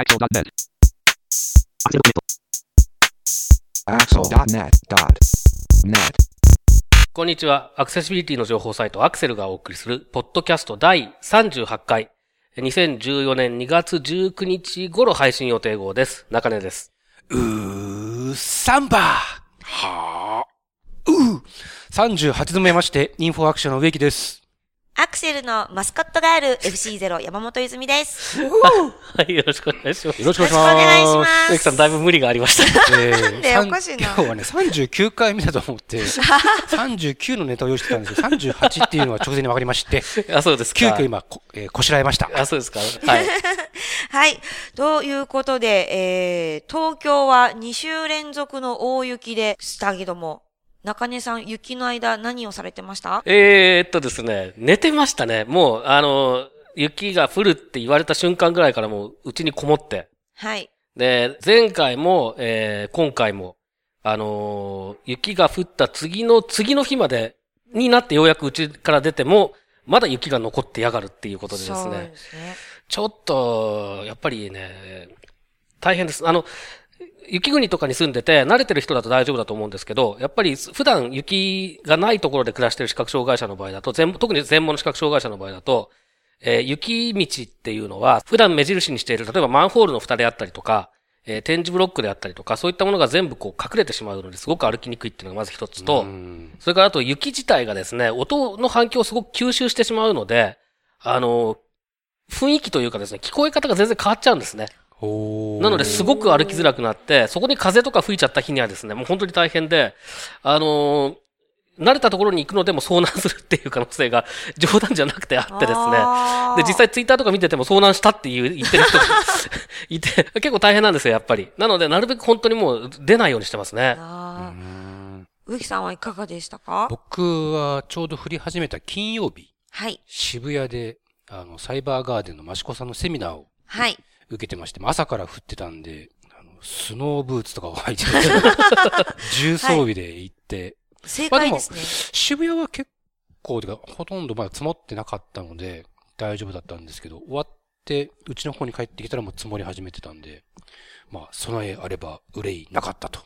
Axel.net. Axel.net.net. こんにちは。アクセシビリティの情報サイトアクセルがお送りする、ポッドキャスト第38回、2014年2月19日頃配信予定号です。中根です。うー、サンバはぁ。うー。38度目まして、インフォアクションの植木です。アクセルのマスコットガール FC0 山本泉です。はい、よろしくお願いします。よろしくお願いします。よろしくお願いします植木さん、だいぶ無理がありました。えなんでおかしいな今日はね、39回目だと思って、39のネタを用意してたんですけど、38っていうのは直前に分かりまして、あ、そうですか。急遽今、こ,、えーこしらえました。あ、そうですか。はい。はい。ということで、えー、東京は2週連続の大雪でしたけども、中根さん、雪の間何をされてました？えーっとですね、寝てましたね。もう、あの、雪が降るって言われた瞬間ぐらいからもう、うちにこもって。はい。で、前回も、えー今回も、あのー雪が降った次の次の日までになってようやくうちから出ても、まだ雪が残ってやがるっていうことでですそうね。ですね。ちょっと、やっぱりね、大変です。あの、雪国とかに住んでて、慣れてる人だと大丈夫だと思うんですけど、やっぱり普段雪がないところで暮らしてる視覚障害者の場合だと、全特に全盲の視覚障害者の場合だと、えー雪道っていうのは、普段目印にしている、例えばマンホールの蓋であったりとか、えー展示ブロックであったりとか、そういったものが全部こう隠れてしまうのですごく歩きにくいっていうのがまず一つと、うんそれからあと雪自体がですね、音の反響をすごく吸収してしまうので、あの、雰囲気というかですね、聞こえ方が全然変わっちゃうんですね。おーなのですごく歩きづらくなって、そこに風とか吹いちゃった日にはですね、もう本当に大変で、あのー慣れたところに行くのでも遭難するっていう可能性が 冗談じゃなくてあってですね。で、実際ツイッターとか見てても遭難したっていう言ってる人が いて、結構大変なんですよ、やっぱり。なので、なるべく本当にもう出ないようにしてますね。植木さんはいかがでしたか？僕はちょうど降り始めた金曜日、はい。渋谷で、あの、サイバーガーデンの益子さんのセミナーをはい。受けてまして、朝から降ってたんで、あのスノーブーツとかを履いて、重装備で行って、正解ですね。渋谷は結構、ほとんどまだ積もってなかったので、大丈夫だったんですけど、終わって、うちの方に帰ってきたらもう積もり始めてたんで、まあ、備えあれば憂いなかったと、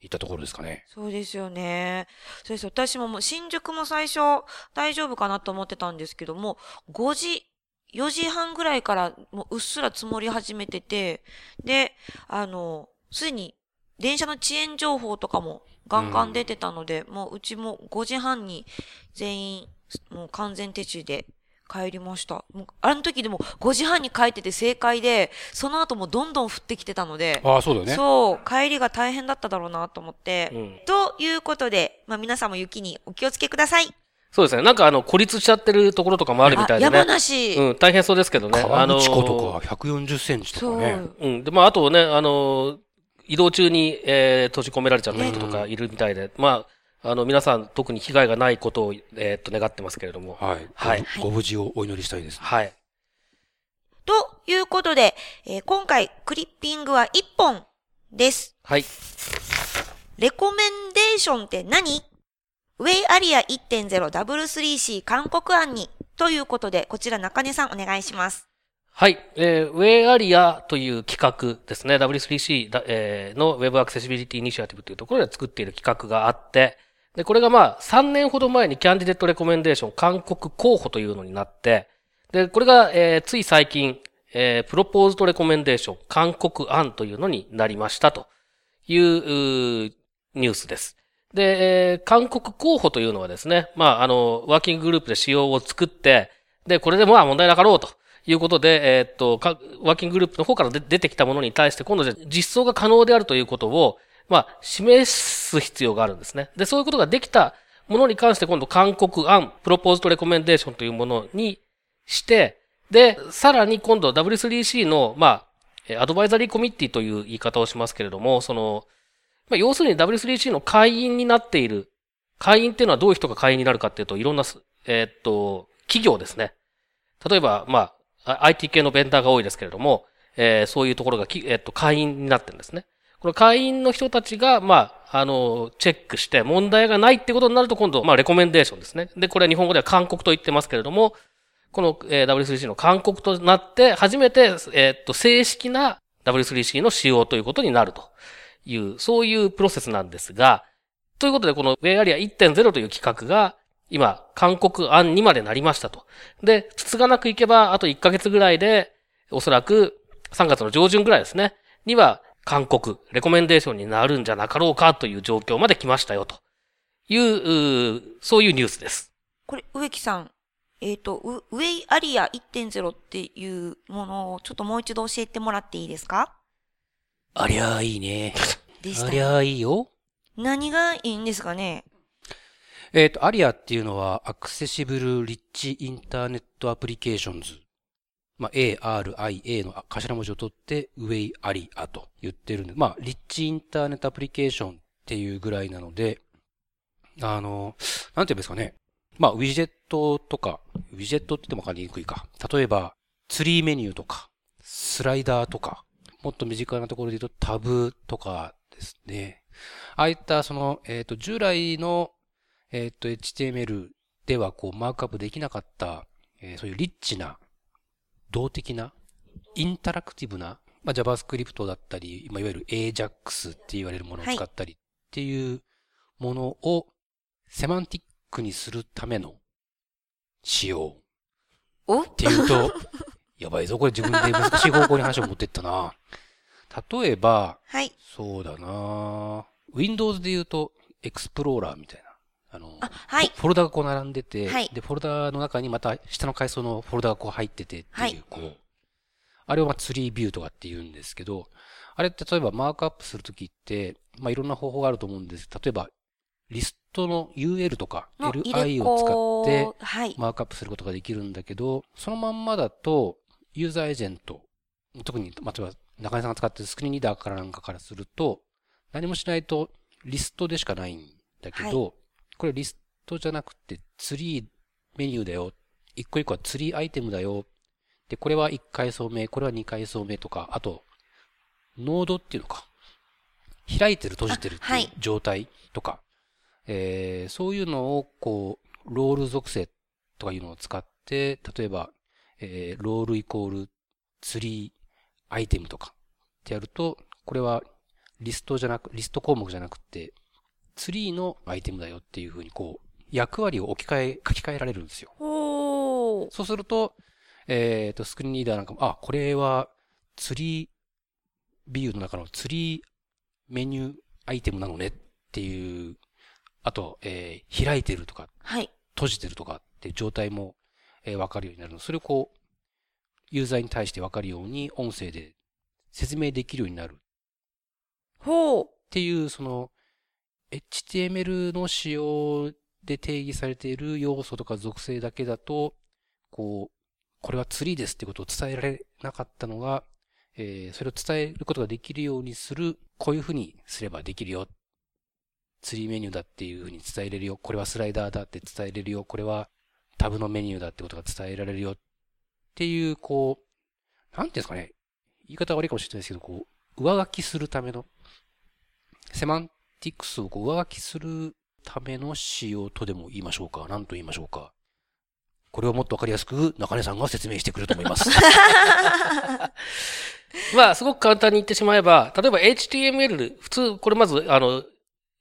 いったところですかね。そうですよね。そうです。私ももう新宿も最初大丈夫かなと思ってたんですけども、5時、4時半ぐらいからもううっすら積もり始めてて、で、あの、すでに電車の遅延情報とかもガンガン出てたので、もううちも5時半に全員もう完全手中で帰りました。もうあの時でも5時半に帰ってて正解で、その後もどんどん降ってきてたので、ああ、そうだよね。そう、帰りが大変だっただろうなと思って、うんということで、まあ皆さんも雪にお気をつけください。そうですね。なんかあの、孤立しちゃってるところとかもあるみたいでね。山梨、うん、大変そうですけどね。川口湖あのとか140センチとかね。うん。で、まあ、あとね、あの、移動中に、えー閉じ込められちゃった人とかいるみたいで、まあ、あの、皆さん特に被害がないことを、えーっと、願ってますけれども。はい。はいごご無事をお祈りしたいですね。はい。ということで、えー今回クリッピングは1本です。はい。レコメンデーションって何？ウェイアリア 1.0W3C 韓国案に。ということで、こちら中根さんお願いします。はい。えーウェイアリアという企画ですね。W3C だ、えーの Web アクセシビリティイニシアティブというところで作っている企画があって、で、これがまあ、3年ほど前にキャンディデットレコメンデーション韓国候補というのになって、で、これが、えーつい最近、えープロポーズドレコメンデーション韓国案というのになりましたという、ニュースです。で、えー韓国候補というのはですね、まあ、あの、ワーキンググループで仕様を作って、で、これでもまあ問題なかろうということで、えーっと、ワーキンググループの方から出てきたものに対して、今度じゃ実装が可能であるということを、まあ、示す必要があるんですね。で、そういうことができたものに関して、今度韓国案、プロポーズドレコメンデーションというものにして、で、さらに今度 W3C の、まあ、アドバイザリーコミッティという言い方をしますけれども、その、まあ、要するに W3C の会員になっている、会員っていうのはどういう人が会員になるかっていうと、いろんな、えーっと、企業ですね。例えば、まあ、IT 系のベンダーが多いですけれども、えーそういうところがき、えーっと、会員になってるんですね。この会員の人たちが、まあ、あの、チェックして問題がないってことになると今度、まあ、レコメンデーションですね。で、これは日本語では韓国と言ってますけれども、この、えー W3C の勧告となって、初めて、えーっと、正式な W3C の仕様ということになるという、そういうプロセスなんですが、ということでこの Way Area 1.0という企画が今、韓国案にまでなりましたと。で、つつがなくいけば、あと1ヶ月ぐらいで、おそらく3月の上旬ぐらいですね、には、韓国、レコメンデーションになるんじゃなかろうかという状況まで来ましたよという、うそういうニュースです。これ、植木さん、えっ、ー、と、ウェイアリア1.0っていうものをちょっともう一度教えてもらっていいですか？ありゃあいいね。でした。ありゃあいいよ。何がいいんですかね？えっ、ー、と、アリアっていうのは、アクセシブル・リッチ・インターネット・アプリケーションズ。まあ、ARIA の頭文字を取って、ウェイ・アリアと言ってるんで、まあ、リッチ・インターネット・アプリケーションっていうぐらいなので、あの、なんて言うんですかね。まあ、ウィジェットとか、ウィジェットって言ってもわかりにくいか。例えば、ツリーメニューとか、スライダーとか、もっと身近なところで言うとタブとかですね。ああいったその、えっ、ー、と、従来のえっ、と、HTML ではこうマークアップできなかった、えー、そういうリッチな、動的な、インタラクティブな、まあ、JavaScript だったり、まあ、いわゆる AJAX って言われるものを使ったりっていうものをセマンティックにするための仕様。お？っていうと、やばいぞ、これ自分で難しい方向に話を持ってったな。例えば、はい。そうだな Windows で言うと、エクスプローラーみたいな。あの、あはい、フォルダがこう並んでて、はい、で、フォルダの中にまた下の階層のフォルダがこう入っててっていう、こう、あれをまあツリービューとかって言うんですけど、あれって例えばマークアップするときって、まあいろんな方法があると思うんです。例えば、リストの UL とか LI を使ってマークアップすることができるんだけど、そのまんまだとユーザーエージェント、特に、まあ、例えば中根さんが使ってるスクリーンリーダーからなんかからすると、何もしないとリストでしかないんだけど、はいこれリストじゃなくてツリーメニューだよ。一個一個はツリーアイテムだよ。で、これは1階層目、これは2階層目とか、あと、ノードっていうのか。開いてる、閉じてるっていう状態とか、はい、えー、そういうのを、こう、ロール属性とかいうのを使って、例えば、えー、ロールイコールツリーアイテムとかってやると、これはリストじゃなく、リスト項目じゃなくて、ツリーのアイテムだよっていうふうにこう、役割を置き換え、書き換えられるんですよ。そうすると、えっ、ー、と、スクリーンリーダーなんかも、あ、これはツリービューの中のツリーメニューアイテムなのねっていう、あと、えー、開いてるとか、はい。閉じてるとかっていう状態も、えー、わかるようになるの。それをこう、ユーザーに対してわかるように音声で説明できるようになる。ほう。っていう、その、HTML の仕様で定義されている要素とか属性だけだと、こう、これはツリーですってことを伝えられなかったのが、えー、それを伝えることができるようにする、こういうふうにすればできるよ。ツリーメニューだっていうふうに伝えれるよ。これはスライダーだって伝えれるよ。これはタブのメニューだってことが伝えられるよ。っていう、こう、なんていうんですかね。言い方悪いかもしれないですけど、こう、上書きするための、セマンティクスをこう上書きするための仕様とでも言いましょうか。何と言いましょうか。これをもっとわかりやすく中根さんが説明してくれると思います。まあ、すごく簡単に言ってしまえば、例えば HTML、普通、これまず、あの、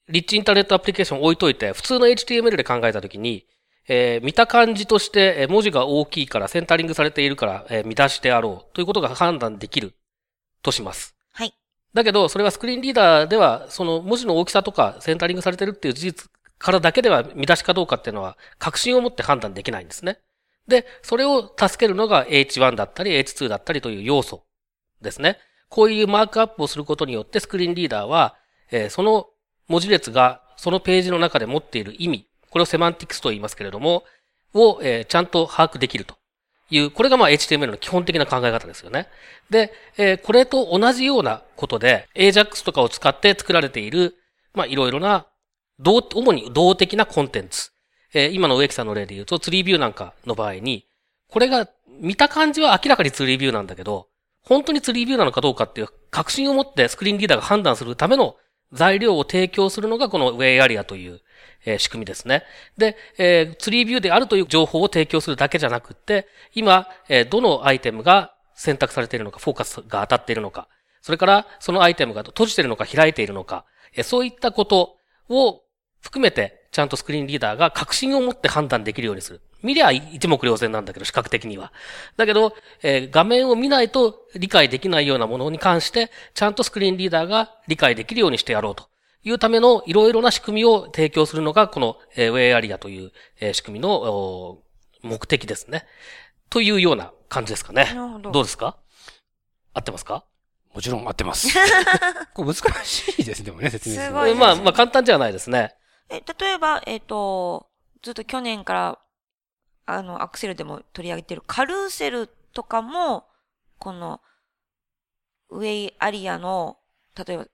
リッチインターネットアプリケーション置いといて、普通の HTML で考えたときに、えー、見た感じとして、文字が大きいから、センタリングされているから、えー、見出してあろうということが判断できるとします。はい。だけど、それはスクリーンリーダーでは、その文字の大きさとかセンタリングされてるっていう事実からだけでは見出しかどうかっていうのは、確信を持って判断できないんですね。で、それを助けるのが H1 だったり H2 だったりという要素ですね。こういうマークアップをすることによってスクリーンリーダーは、えー、その文字列がそのページの中で持っている意味、これをセマンティクスと言いますけれども、を、え、ちゃんと把握できると。いう、これがまあ HTML の基本的な考え方ですよね。で、え、これと同じようなことで、AJAX とかを使って作られている、まあいろいろな、動、主に動的なコンテンツ。え、今の植木さんの例で言うと、ツリービューなんかの場合に、これが見た感じは明らかにツリービューなんだけど、本当にツリービューなのかどうかっていう確信を持ってスクリーンリーダーが判断するための材料を提供するのがこのウェイアリアというえ、仕組みですね。で、えー、ツリービューであるという情報を提供するだけじゃなくて、今、えー、どのアイテムが選択されているのか、フォーカスが当たっているのか、それからそのアイテムが閉じているのか開いているのか、えそういったことを含めて、ちゃんとスクリーンリーダーが確信を持って判断できるようにする。見りゃ一目瞭然なんだけど、視覚的には。だけど、えー、画面を見ないと理解できないようなものに関して、ちゃんとスクリーンリーダーが理解できるようにしてやろうというためのいろいろな仕組みを提供するのが、この、えー、ウェイアリアという、えー、仕組みの目的ですね。というような感じですかね。なるほど。どうですか？合ってますか？もちろん合ってます。これ難しいですでもね、説明する。すごい、ね、まあ、まあ簡単じゃないですね。え、例えば、えっ、ー、と、ずっと去年から、あの、アクセルでも取り上げてる。カルーセルとかも、この、ウェイアリアの、例えば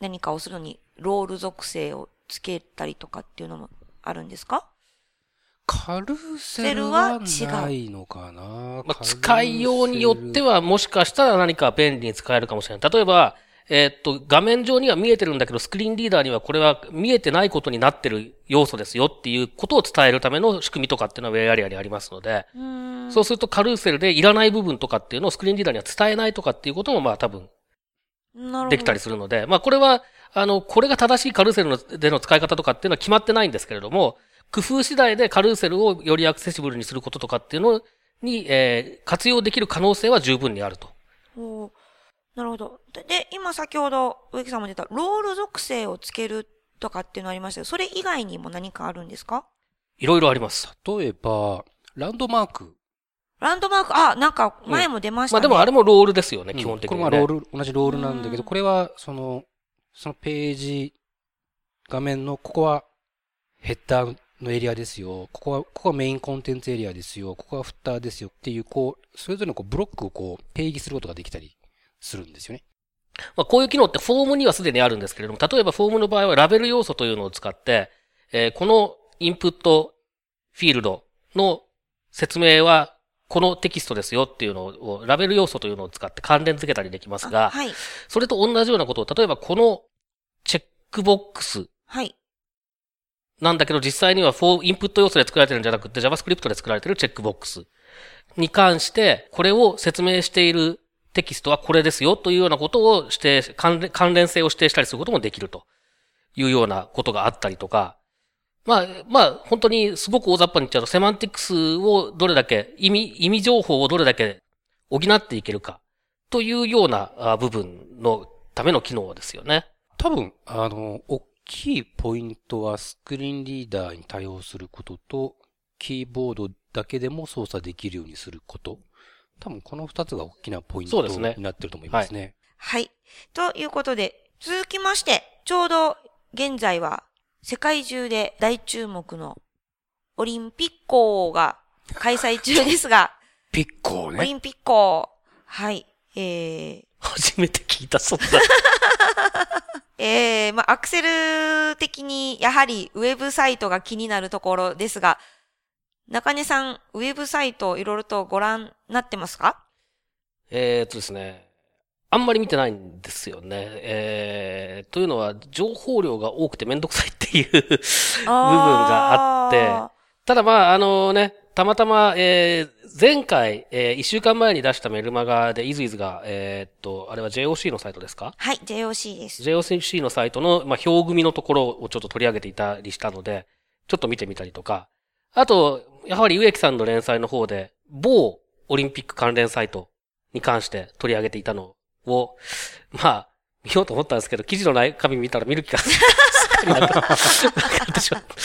何かをするのにロール属性をつけたりとかっていうのもあるんですか？カルーセルはないのかな、まあ、使いようによってはもしかしたら何か便利に使えるかもしれない。例えば、えー、っと、画面上には見えてるんだけど、スクリーンリーダーにはこれは見えてないことになってる要素ですよっていうことを伝えるための仕組みとかっていうのはウェイアリアにありますので、うそうするとカルーセルでいらない部分とかっていうのをスクリーンリーダーには伝えないとかっていうこともまあ多分、できたりするので、まあこれは、あの、これが正しいカルーセルのでの使い方とかっていうのは決まってないんですけれども、工夫次第でカルーセルをよりアクセシブルにすることとかっていうのに、えー、活用できる可能性は十分にあると。なるほど。で、今先ほど植木さんも出たロール属性をつけるとかっていうのありましたけど、それ以外にも何かあるんですか？いろいろあります。例えば、ランドマーク。ランドマーク、あ、なんか前も出ましたね。うん、まあでもあれもロールですよね、基本的に、ね、これはロール、同じロールなんだけど、これは、その、そのページ、画面の、ここはヘッダーのエリアですよ。ここは、ここはメインコンテンツエリアですよ。ここはフッターですよっていう、こう、それぞれのこうブロックをこう定義することができたりするんですよね。まあ、こういう機能ってフォームにはすでにあるんですけれども、例えばフォームの場合はラベル要素というのを使って、えー、このインプットフィールドの説明はこのテキストですよっていうのを、ラベル要素というのを使って関連付けたりできますが、はい、それと同じようなことを、例えばこのチェックボックス。はい。なんだけど実際にはフォー、インプット要素で作られてるんじゃなくて JavaScript で作られてるチェックボックスに関して、これを説明しているテキストはこれですよというようなことを指定、関連性を指定したりすることもできるというようなことがあったりとか、まあ、まあ、本当にすごく大雑把に言っちゃうと、セマンティクスをどれだけ、意味、意味情報をどれだけ補っていけるか、というような部分のための機能ですよね。多分、あの、大きいポイントはスクリーンリーダーに対応することと、キーボードだけでも操作できるようにすること。多分この二つが大きなポイントになってると思いますね。はい。ということで、続きまして、ちょうど現在は世界中で大注目のオリンピッコが開催中ですが、ピッコね。オリンピッコ。はい。えー、初めて聞いた、そんな。えー、まあ、アクセル的に、やはり、ウェブサイトが気になるところですが、中根さん、ウェブサイトいろいろとご覧になってますか？えー、っとですね。あんまり見てないんですよね。えー、というのは、情報量が多くてめんどくさいっていう 部分があって、ただまあ、あのね、たまたま、えー、前回、えー、一週間前に出したメルマガで、イズイズが、えー、っと、あれは JOC のサイトですか？はい、JOC です。JOC のサイトの、まあ、表組のところをちょっと取り上げていたりしたので、ちょっと見てみたりとか、あと、やはり植木さんの連載の方で、某オリンピック関連サイトに関して取り上げていたのを、まあ、見ようと思ったんですけど、記事の中身見たら見る気がする。なかってしまった。っ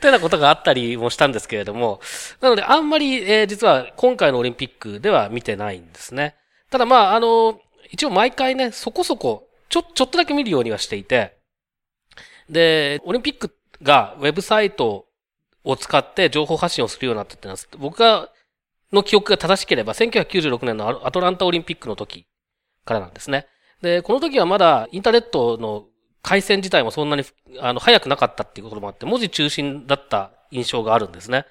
てなことがあったりもしたんですけれども、なのであんまり、えー、実は今回のオリンピックでは見てないんですね。ただまあ、あの、一応毎回ね、そこそこ、ちょ、ちょっとだけ見るようにはしていて、で、オリンピックがウェブサイトを使って情報発信をするようになったってのは、僕が、の記憶が正しければ、1996年のアトランタオリンピックの時からなんですね。で、この時はまだインターネットの回線自体もそんなに、あの、早くなかったっていうこともあって、文字中心だった印象があるんですね。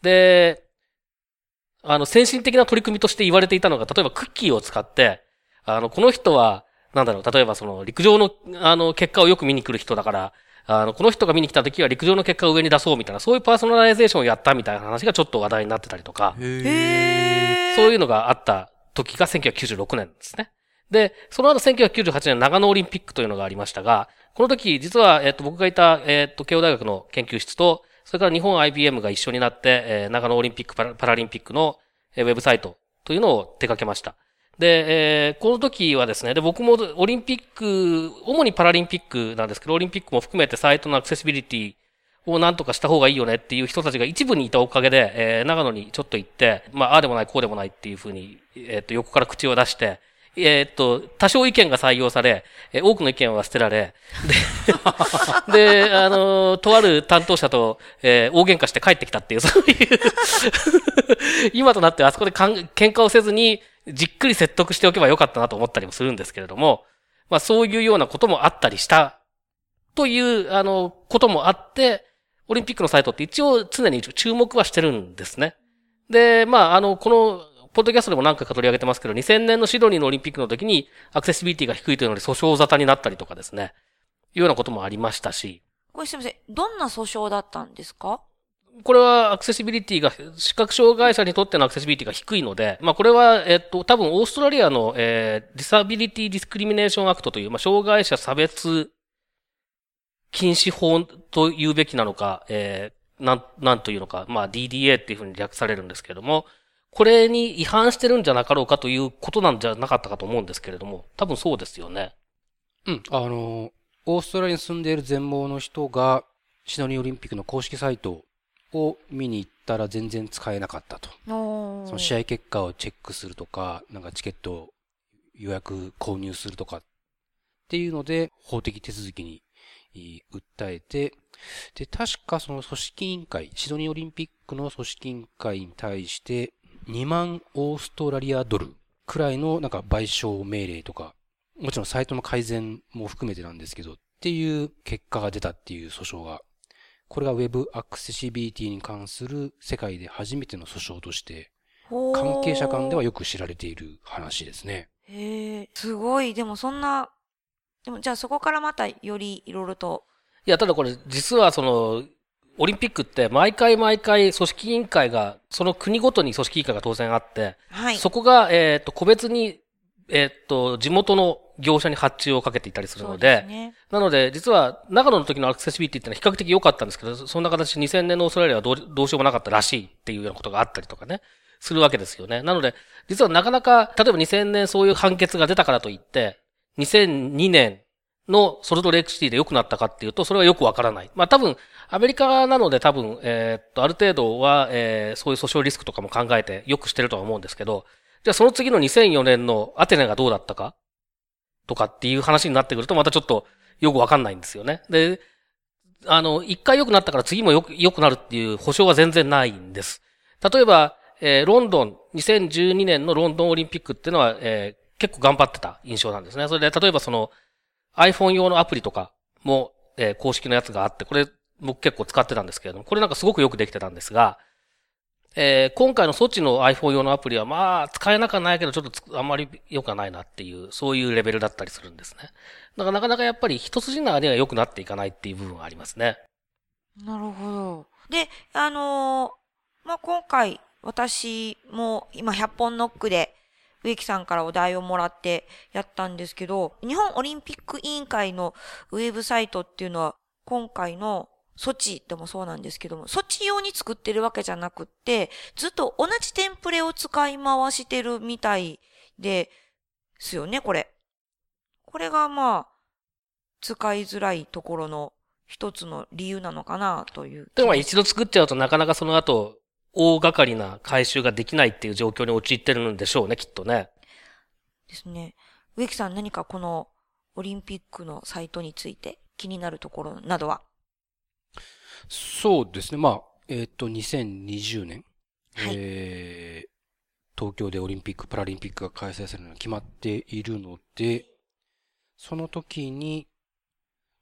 で、あの、先進的な取り組みとして言われていたのが、例えばクッキーを使って、あの、この人は、なんだろう、例えばその、陸上の、あの、結果をよく見に来る人だから、あの、この人が見に来た時は陸上の結果を上に出そうみたいな、そういうパーソナライゼーションをやったみたいな話がちょっと話題になってたりとか、そういうのがあった時が1996年ですね。で、その後1998年長野オリンピックというのがありましたが、この時、実は、えっ、と、僕がいた、えっ、と、慶応大学の研究室と、それから日本 IBM が一緒になって、えー、長野オリンピックパラパラリンピックの、えー、ウェブサイトというのを手掛けました。で、えー、この時はですね、で、僕もオリンピック、主にパラリンピックなんですけど、オリンピックも含めてサイトのアクセシビリティを何とかした方がいいよねっていう人たちが一部にいたおかげで、えー、長野にちょっと行って、まあ、ああでもない、こうでもないっていうふうに、えっ、ー、と、横から口を出して、えっ、と、多少意見が採用され、えー、多くの意見は捨てられ、で、で、あのー、とある担当者と、えー、大喧嘩して帰ってきたっていう、そういう 今となってあそこでかん喧嘩をせずに、じっくり説得しておけばよかったなと思ったりもするんですけれども、まあそういうようなこともあったりした、という、あの、こともあって、オリンピックのサイトって一応常に注目はしてるんですね。で、まあ、あの、この、ポッドキャストでも何回か取り上げてますけど、2000年のシドニーのオリンピックの時にアクセシビリティが低いというので訴訟沙汰になったりとかですね。いうようなこともありましたし。これすみません。どんな訴訟だったんですか？これはアクセシビリティが、視覚障害者にとってのアクセシビリティが低いので、まあこれは、えっと、多分オーストラリアの、えー、 Disability Discrimination Act という、まあ障害者差別禁止法と言うべきなのか、えー、なん、なんというのか、まあ DDA っていうふうに略されるんですけれども、これに違反してるんじゃなかろうかということなんじゃなかったかと思うんですけれども、多分そうですよね。うん、あの、オーストラリアに住んでいる全盲の人が、シドニーオリンピックの公式サイトを見に行ったら全然使えなかったと。その試合結果をチェックするとか、なんかチケットを予約購入するとかっていうので、法的手続きに訴えて、で、確かその組織委員会、シドニーオリンピックの組織委員会に対して、2万オーストラリアドルくらいのなんか賠償命令とか、もちろんサイトの改善も含めてなんですけど、っていう結果が出たっていう訴訟がこれが Web アクセシビリティに関する世界で初めての訴訟として、関係者間ではよく知られている話ですね。へえ、すごい。でもそんな、でもじゃあそこからまたよりいろいろと。いや、ただこれ実はその、オリンピックって毎回毎回組織委員会が、その国ごとに組織委員会が当然あって、はい、そこが、えっ、ー、と、個別にえっと、地元の業者に発注をかけていたりするので、でね、なので、実は、長野の時のアクセシビリティってのは比較的良かったんですけど、そんな形2000年のオーストラリアはどうどうしようもなかったらしいっていうようなことがあったりとかね、するわけですよね。なので、実はなかなか、例えば2000年そういう判決が出たからといって、2002年のソルトレイクシティで良くなったかっていうと、それはよくわからない。まあ多分、アメリカなので多分、えー、っと、ある程度は、えー、そういう訴訟リスクとかも考えてよくしてるとは思うんですけど、じゃあその次の2004年のアテネがどうだったかとかっていう話になってくるとまたちょっとよくわかんないんですよね。で、あの、一回良くなったから次も良く、良くなるっていう保証は全然ないんです。例えば、えー、ロンドン、2012年のロンドンオリンピックっていうのは、えー、結構頑張ってた印象なんですね。それで、例えばその iPhone 用のアプリとかも、えー、公式のやつがあって、これ僕結構使ってたんですけれども、これなんかすごくよくできてたんですが、えー、今回の措置の iPhone 用のアプリはまあ、使えなくはないけど、ちょっとあんまり良くはないなっていう、そういうレベルだったりするんですね。だからなかなかやっぱり一筋縄では良くなっていかないっていう部分はありますね。なるほど。で、あのー、まあ、今回、私も今100本ノックで、植木さんからお題をもらってやったんですけど、日本オリンピック委員会のウェブサイトっていうのは、今回の措置でもそうなんですけども、措置用に作ってるわけじゃなくって、ずっと同じテンプレを使い回してるみたいですよね、これ。これがまあ、使いづらいところの一つの理由なのかなという。でも一度作っちゃうとなかなかその後、大掛かりな回収ができないっていう状況に陥ってるんでしょうね、きっとね。ですね。植木さん何かこのオリンピックのサイトについて気になるところなどは？そうですね。まあ、えっ、ー、と、2020年、はい、えー、東京でオリンピック、パラリンピックが開催されるのが決まっているので、その時に、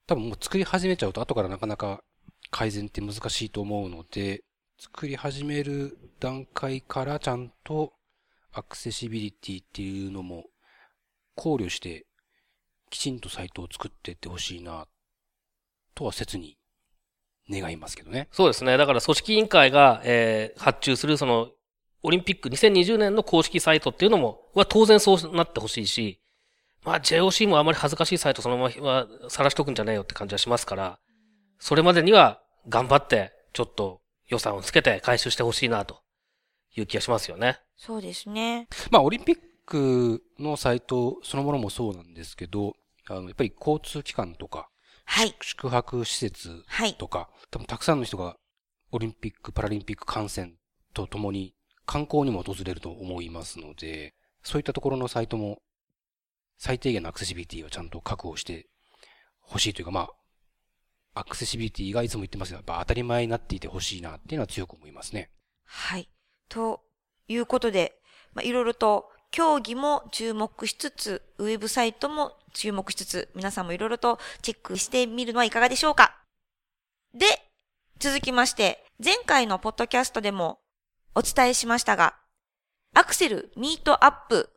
多分もう作り始めちゃうと後からなかなか改善って難しいと思うので、作り始める段階からちゃんとアクセシビリティっていうのも考慮してきちんとサイトを作っていってほしいなとは切に願いますけどね。そうですね。だから組織委員会が、えー、発注するその、オリンピック2020年の公式サイトっていうのも、は当然そうなってほしいし、まあ JOC もあまり恥ずかしいサイトそのままは晒しとくんじゃねえよって感じはしますから、それまでには頑張って、ちょっと予算をつけて回収してほしいなという気がしますよね。そうですね。まあ、オリンピックのサイトそのものもそうなんですけど、あの、やっぱり交通機関とか、はい。宿泊施設はい。とか、多分たくさんの人がオリンピック、パラリンピック観戦とともに観光にも訪れると思いますので、そういったところのサイトも最低限のアクセシビリティをちゃんと確保してほしいというか、まあ、アクセシビリティがいつも言ってますが、やっぱ当たり前になっていてほしいなっていうのは強く思いますね。はい。ということで、まあ、いろいろと競技も注目しつつ、ウェブサイトも注目しつつ、皆さんもいろいろとチェックしてみるのはいかがでしょうかで、続きまして、前回のポッドキャストでもお伝えしましたが、 Accsell Meetup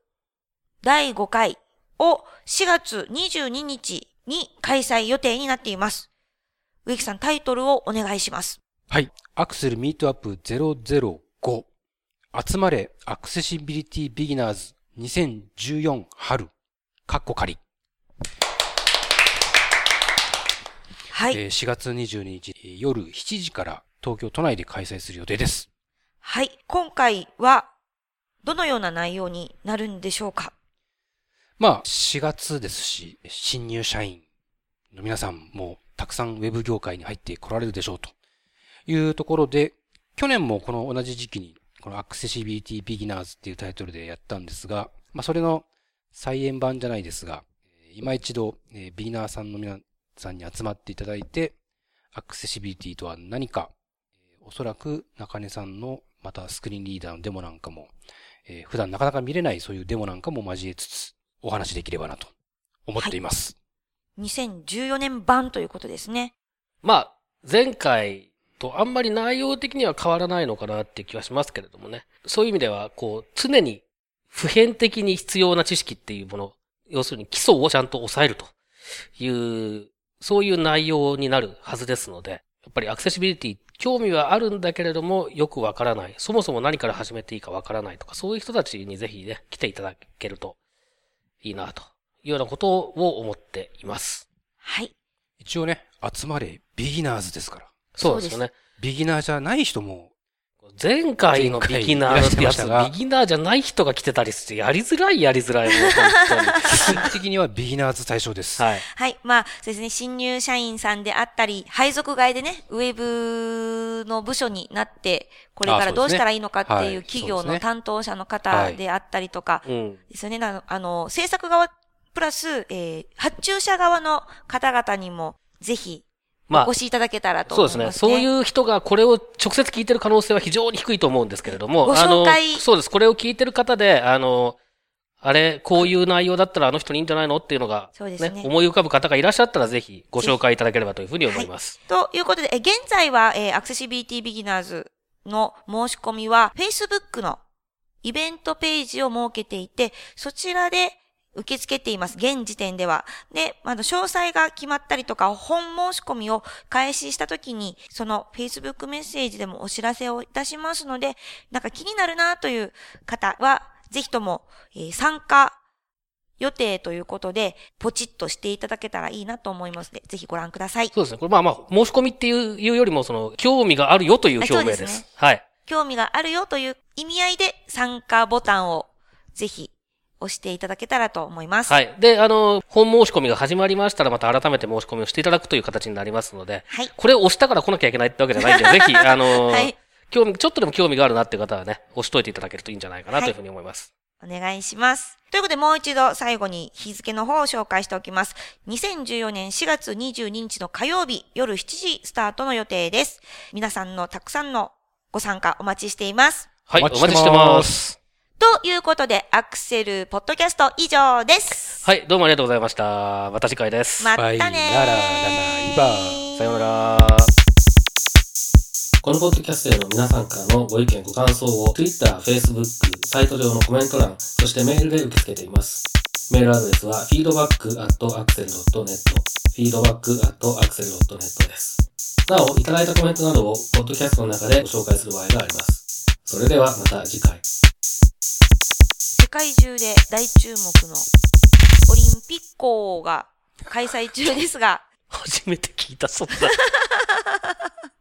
第5回を4月22日に開催予定になっています。植木さんタイトルをお願いします。はい。 Accsell Meetup 005。集まれアクセシビリティビギナーズ2014春。カッコ仮。はい。えー4月22日えー夜7時から東京都内で開催する予定です。はい。今回は、どのような内容になるんでしょうか？まあ、4月ですし、新入社員の皆さんもたくさんウェブ業界に入ってこられるでしょうというところで、去年もこの同じ時期に、このアクセシビリティビギナーズっていうタイトルでやったんですが、まあそれの再演版じゃないですが、えー今一度、えービギナーさんの皆さんに集まっていただいて、アクセシビリティとは何か、えーおそらく中根さんのまたスクリーンリーダーのデモなんかも、えー普段なかなか見れないそういうデモなんかも交えつつ、お話しできればなと思っています。2014年版ということですね。まあ、前回とあんまり内容的には変わらないのかなっていう気はしますけれどもね。そういう意味では、こう、常に普遍的に必要な知識っていうもの、要するに基礎をちゃんと抑えるという、そういう内容になるはずですので、やっぱりアクセシビリティ、興味はあるんだけれども、よくわからない。そもそも何から始めていいかわからないとか、そういう人たちにぜひね、来ていただけるといいな、というようなことを思っています。はい。一応ね、集まれビギナーズですから。そうですよね。ビギナーじゃない人も、前回のビギナーのやつ、ビギナーじゃない人が来てたりして、やりづらいやりづらい、もう本 基本的にはビギナーズ対象です。はい。はい。まあ、そうですね。新入社員さんであったり、配属外でね、ウェブの部署になって、これからどうしたらいいのかっていうはい企業の担当者の方であったりとか、うん。ですよね。あの、あの制作側プラス、えー発注者側の方々にも、ぜひ、まあお越しいただけたらとそうですね。そういう人がこれを直接聞いてる可能性は非常に低いと思うんですけれども、ご紹介そうです。これを聞いてる方で、あの、あれ、こういう内容だったらあの人にいいんじゃないのっていうのが、そうですね思い浮かぶ方がいらっしゃったらぜひご紹介いただければというふうに思います。ということで、え現在は、えーアクセシビリティビギナーズの申し込みは、Facebook のイベントページを設けていて、そちらで受け付けています。現時点では。で、あの、詳細が決まったりとか、本申し込みを開始したときに、その Facebook メッセージでもお知らせをいたしますので、なんか気になるなという方は、ぜひとも、えー参加予定ということで、ポチッとしていただけたらいいなと思いますので、ぜひご覧ください。そうですね。これまあまあ、申し込みっていうよりも、その、興味があるよという表明です。ですねはい。興味があるよという意味合いで参加ボタンをぜひ押していただけたらと思います。はい。で、あの、本申し込みが始まりましたら、また改めて申し込みをしていただくという形になりますので、はい。これを押したから来なきゃいけないってわけじゃないんで、ぜひ、あの、はい興味、ちょっとでも興味があるなっていう方はね、押しといていただけるといいんじゃないかなというふうに思います。お願いします。ということで、もう一度最後に日付の方を紹介しておきます。2014年4月22日の火曜日夜7時スタートの予定です。皆さんのたくさんのご参加お待ちしています。はい、おお待ちしててます。ということで、アクセルポッドキャスト以上です。はい、どうもありがとうございました。また次回です。またねー。さようなら。このポッドキャストへの皆さんからのご意見、ご感想を Twitter、Facebook、サイト上のコメント欄、そしてメールで受け付けています。メールアドレスは feedback.axel.net feedback.axel.net です。なお、いただいたコメントなどをポッドキャストの中でご紹介する場合があります。それではまた次回。世界中で大注目のオリンピッコが開催中ですが、初めて聞いた、そんな。